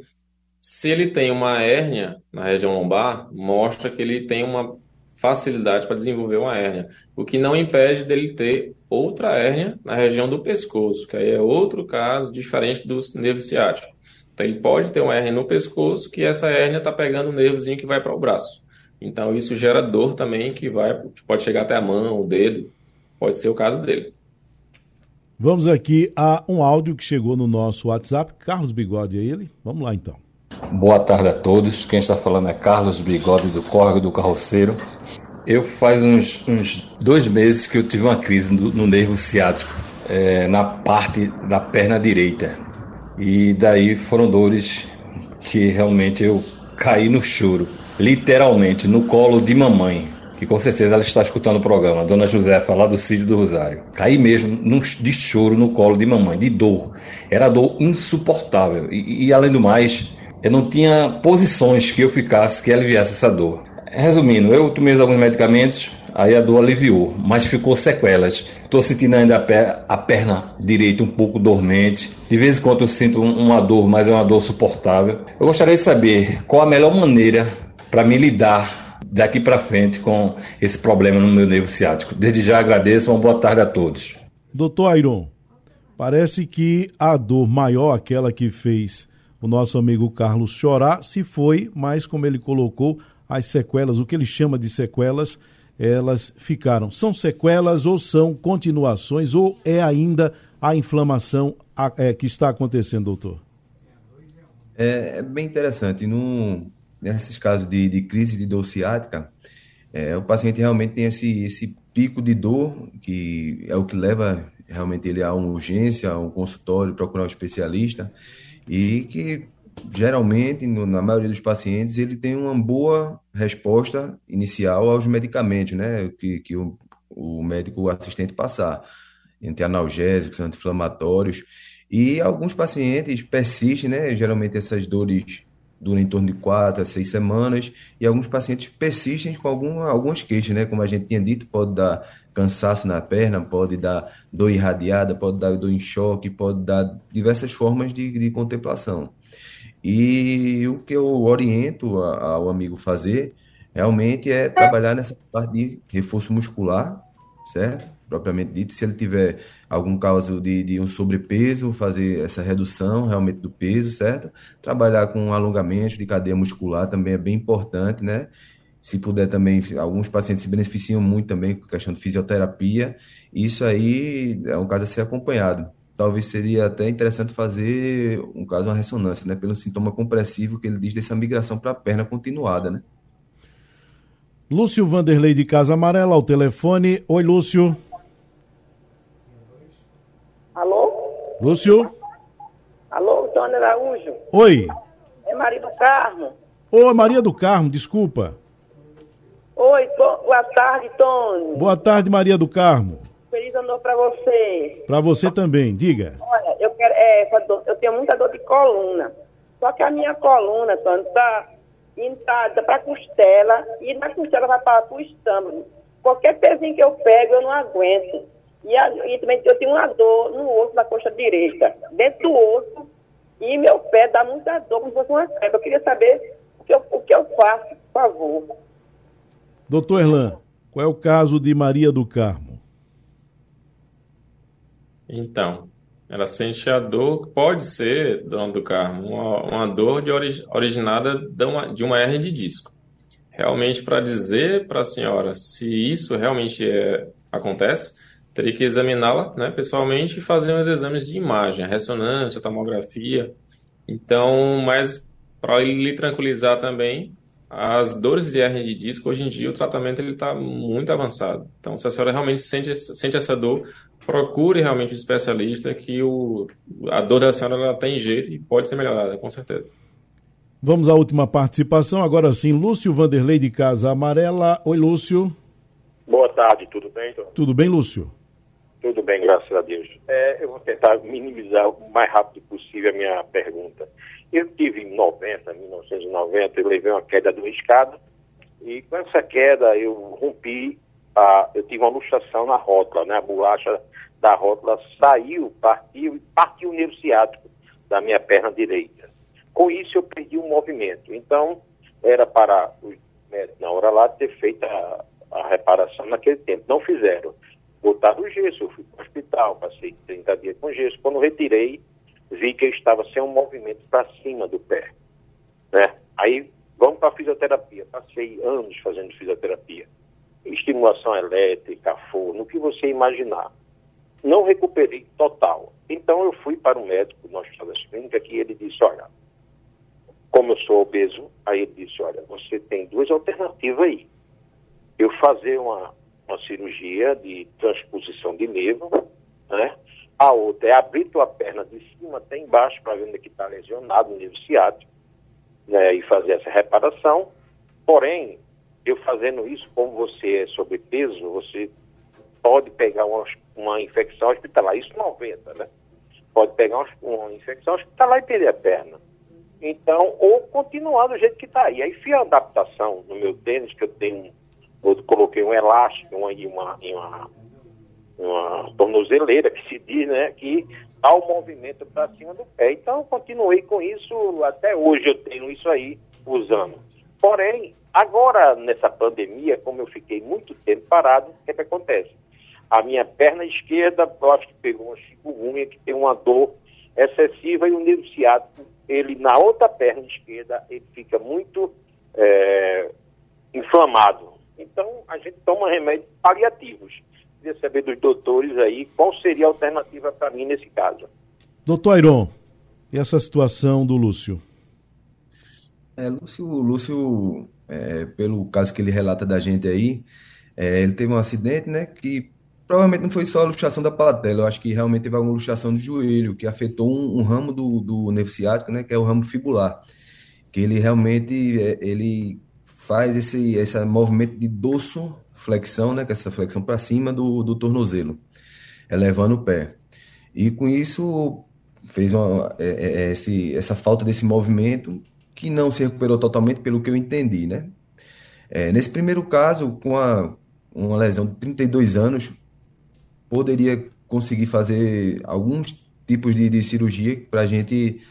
[SPEAKER 4] se ele tem uma hérnia na região lombar, mostra que ele tem uma facilidade para desenvolver uma hérnia, o que não impede dele ter outra hérnia na região do pescoço, que aí é outro caso diferente do nervo ciático. Então ele pode ter uma hérnia no pescoço, que essa hérnia está pegando o nervozinho que vai para o braço. Então isso gera dor também que vai pode chegar até a mão, o dedo, pode ser o caso dele.
[SPEAKER 2] Vamos aqui a um áudio que chegou no nosso WhatsApp. Carlos Bigode é ele? Vamos lá então.
[SPEAKER 16] Boa tarde a todos. Quem está falando é Carlos Bigode do Córrego do Carroceiro. Eu faz uns, uns dois meses que eu tive uma crise no, no nervo ciático, é, na parte da perna direita. E daí foram dores que realmente eu caí no choro literalmente no colo de mamãe, que com certeza ela está escutando o programa, Dona Josefa, lá do Sítio do Rosário. Caí mesmo de choro no colo de mamãe, de dor. Era dor insuportável. E, e além do mais, eu não tinha posições que eu ficasse que aliviasse essa dor. Resumindo, eu tomei alguns medicamentos, aí a dor aliviou, mas ficou sequelas. Estou sentindo ainda a, per a, perna direita um pouco dormente. De vez em quando eu sinto uma dor, mas é uma dor suportável. Eu gostaria de saber qual a melhor maneira para me lidar daqui para frente com esse problema no meu nervo ciático. Desde já agradeço, uma boa tarde a todos.
[SPEAKER 2] Doutor Airon, parece que a dor maior, aquela que fez o nosso amigo Carlos chorar, se foi, mas como ele colocou, as sequelas, o que ele chama de sequelas, elas ficaram. São sequelas ou são continuações ou é ainda a inflamação é, que está acontecendo, doutor?
[SPEAKER 3] É, é bem interessante. No, nesses casos de, de crise de dor ciática, é, o paciente realmente tem esse, esse pico de dor, que é o que leva realmente ele a uma urgência, a um consultório, procurar um especialista, e que geralmente, no, na maioria dos pacientes, ele tem uma boa resposta inicial aos medicamentos, né, que, que o, o médico assistente passar, entre analgésicos, anti-inflamatórios, e alguns pacientes persistem, né, geralmente essas dores dura em torno de quatro a seis semanas, e alguns pacientes persistem com algum, algumas queixas, né? Como a gente tinha dito, pode dar cansaço na perna, pode dar dor irradiada, pode dar dor em choque, pode dar diversas formas de, de contemplação. E o que eu oriento ao amigo fazer realmente é trabalhar nessa parte de reforço muscular, certo? Propriamente dito, se ele tiver algum caso de, de um sobrepeso, fazer essa redução realmente do peso, certo? Trabalhar com alongamento de cadeia muscular também é bem importante, né? Se puder também, alguns pacientes se beneficiam muito também com a questão de fisioterapia. Isso aí é um caso a ser acompanhado. talvez seria até interessante fazer, um caso, uma ressonância, né? Pelo sintoma compressivo que ele diz dessa migração para a perna continuada, né?
[SPEAKER 2] Lúcio Vanderlei de Casa Amarela, ao telefone. Oi, Lúcio.
[SPEAKER 17] Alô?
[SPEAKER 2] Lúcio?
[SPEAKER 17] Alô, Tony Araújo?
[SPEAKER 2] Oi.
[SPEAKER 17] É Maria do Carmo.
[SPEAKER 2] Ô, Maria do Carmo, desculpa.
[SPEAKER 17] Oi, boa tarde, Tony.
[SPEAKER 2] Boa tarde, Maria do Carmo.
[SPEAKER 17] Feliz ano novo pra você.
[SPEAKER 2] Pra você também, diga.
[SPEAKER 17] Olha, eu quero, é, eu tenho muita dor de coluna. Só que a minha coluna, Tony, tá intada pra costela e na costela vai para o estômago. Qualquer pezinho que eu pego, eu não aguento. E, a, e também eu tenho uma dor no osso da coxa direita, dentro do osso, e meu pé dá muita dor, como se fosse uma febre. Eu queria saber o que eu, o que eu faço, por favor.
[SPEAKER 2] Doutor Erlan, qual é o caso de Maria do Carmo?
[SPEAKER 4] Então, ela sente a dor, pode ser, dona do Carmo, uma, uma dor de orig, originada de uma, de uma hernia de disco. Realmente, para dizer para a senhora se isso realmente é, acontece, teria que examiná-la né, pessoalmente e fazer uns exames de imagem, ressonância, tomografia. Então, mas para lhe tranquilizar também, as dores de hernia de disco, hoje em dia, o tratamento está muito avançado. Então, se a senhora realmente sente, sente essa dor, procure realmente um especialista que o, a dor da senhora ela tem jeito e pode ser melhorada, com certeza.
[SPEAKER 2] Vamos à última participação, agora sim, Lúcio Vanderlei de Casa Amarela. Oi, Lúcio.
[SPEAKER 18] Boa tarde, tudo bem? Então?
[SPEAKER 2] Tudo bem, Lúcio?
[SPEAKER 18] Tudo bem, graças a Deus. É, eu vou tentar minimizar o mais rápido possível a minha pergunta. Eu tive em 90, 1990, eu levei uma queda uma escada e com essa queda eu rompi, a, eu tive uma luxação na rótula, né? A bolacha da rótula saiu, partiu e partiu o nervo ciático da minha perna direita. Com isso eu perdi o movimento. Então, era para os médicos na hora lá ter feito a, a reparação naquele tempo. Não fizeram botaram o gesso, eu fui para o hospital, passei 30 dias com gesso. Quando retirei, vi que eu estava sem um movimento para cima do pé. Né? Aí, vamos para a fisioterapia. Passei anos fazendo fisioterapia. Estimulação elétrica, forno, o que você imaginar. Não recuperei total. Então, eu fui para o médico no Hospital das Clínicas que ele disse, olha, como eu sou obeso, aí ele disse, olha, você tem duas alternativas aí. Eu fazer uma uma cirurgia de transposição de nervo, né? A outra é abrir tua perna de cima até embaixo para ver onde é que está lesionado o nervo ciático, né? E fazer essa reparação. Porém, eu fazendo isso, como você é sobrepeso, você pode pegar uma, uma infecção hospitalar, isso 90, né? Pode pegar uma, uma infecção hospitalar e perder a perna. Então, ou continuar do jeito que está aí. Aí fiz a adaptação no meu tênis, que eu tenho eu coloquei um elástico uma, uma, uma, uma tornozeleira que se diz, né, que dá o movimento para cima do pé. Então, continuei com isso, até hoje eu tenho isso aí usando. Porém, agora nessa pandemia, como eu fiquei muito tempo parado, o que, é que acontece? A minha perna esquerda, eu acho que pegou uma chikungunya, que tem uma dor excessiva e o nervo ciático, ele na outra perna esquerda, ele fica muito é, inflamado. Então, a gente toma remédios paliativos. Queria saber dos doutores aí qual seria a alternativa para mim nesse caso.
[SPEAKER 2] Doutor Airon, e essa situação do Lúcio?
[SPEAKER 3] É, Lúcio, Lúcio é, pelo caso que ele relata da gente aí, é, ele teve um acidente, né, que provavelmente não foi só a luxação da patela, eu acho que realmente teve alguma luxação do joelho, que afetou um, um ramo do, do nervo ciático, né, que é o ramo fibular, que ele realmente, é, ele faz esse, esse movimento de dorso flexão, né, que é essa flexão para cima do, do tornozelo, elevando o pé. E com isso fez uma, é, é, é, esse, essa falta desse movimento que não se recuperou totalmente, pelo que eu entendi, né? É, nesse primeiro caso, com a, uma lesão de 32 anos, poderia conseguir fazer alguns tipos de, de cirurgia para a gente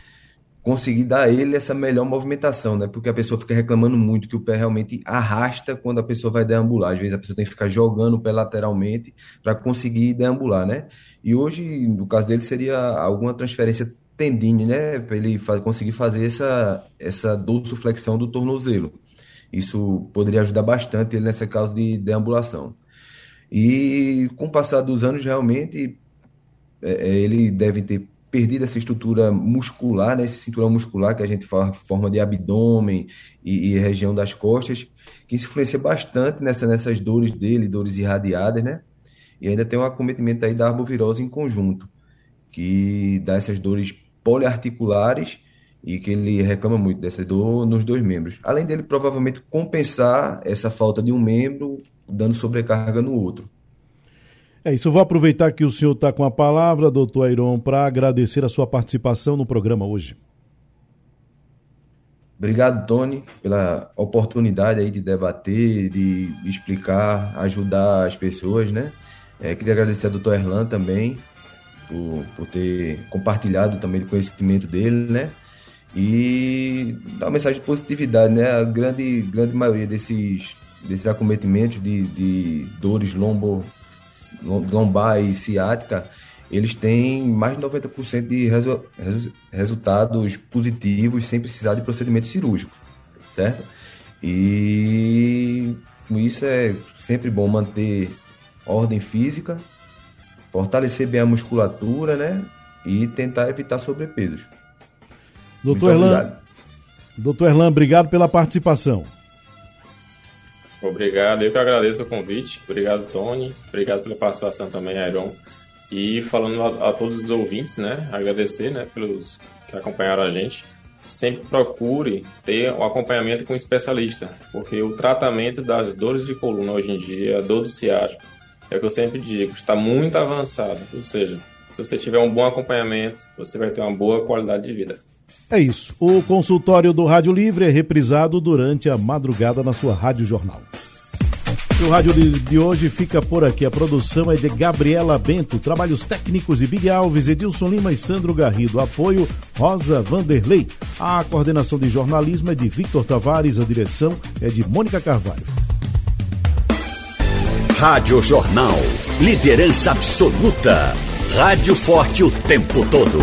[SPEAKER 3] conseguir dar a ele essa melhor movimentação, né? Porque a pessoa fica reclamando muito que o pé realmente arrasta quando a pessoa vai deambular. Às vezes a pessoa tem que ficar jogando o pé lateralmente para conseguir deambular, né? E hoje, no caso dele, seria alguma transferência tendine, né? Para ele conseguir fazer essa, essa dorsiflexão do tornozelo. Isso poderia ajudar bastante ele nessa causa de deambulação. E com o passar dos anos, realmente é, é, ele deve ter perdido essa estrutura muscular, né, esse cinturão muscular que a gente fala forma de abdômen e, e, região das costas, que isso influencia bastante nessa, nessas dores dele, dores irradiadas, né? E ainda tem um acometimento aí da arbovirose em conjunto, que dá essas dores poliarticulares e que ele reclama muito dessa dor nos dois membros. Além dele provavelmente compensar essa falta de um membro, dando sobrecarga no outro.
[SPEAKER 2] É isso, vou aproveitar que o senhor está com a palavra, doutor Airon, para agradecer a sua participação no programa hoje.
[SPEAKER 3] Obrigado, Tony, pela oportunidade aí de debater, de explicar, ajudar as pessoas, né? É, queria agradecer ao doutor Erlan também, por, por ter compartilhado também o conhecimento dele, né? E dar uma mensagem de positividade, né? A grande, grande maioria desses, desses acometimentos de, de dores lombo, lombar e ciática, eles têm mais de 90% de resu, resu, resultados positivos sem precisar de procedimentos cirúrgicos, certo? E com isso é sempre bom manter ordem física, fortalecer bem a musculatura, né? E tentar evitar sobrepesos.
[SPEAKER 2] Doutor Erlan, doutor Erlan, obrigado pela participação.
[SPEAKER 4] Obrigado, eu que agradeço o convite. Obrigado, Tony. Obrigado pela participação também, Iron. E falando a, a, todos os ouvintes, né? Agradecer, né, pelos que acompanharam a gente. Sempre procure ter um acompanhamento com um especialista, porque o tratamento das dores de coluna hoje em dia, a dor do ciático, é o que eu sempre digo, está muito avançado. Ou seja, se você tiver um bom acompanhamento, você vai ter uma boa qualidade de vida.
[SPEAKER 2] É isso. O consultório do Rádio Livre é reprisado durante a madrugada na sua Rádio Jornal. O Rádio Livre de hoje fica por aqui. A produção é de Gabriela Bento, trabalhos técnicos de Big Alves, Edilson Lima e Sandro Garrido. Apoio Rosa Vanderlei. A coordenação de jornalismo é de Victor Tavares, a direção é de Mônica Carvalho.
[SPEAKER 19] Rádio Jornal. Liderança absoluta. Rádio forte o tempo todo.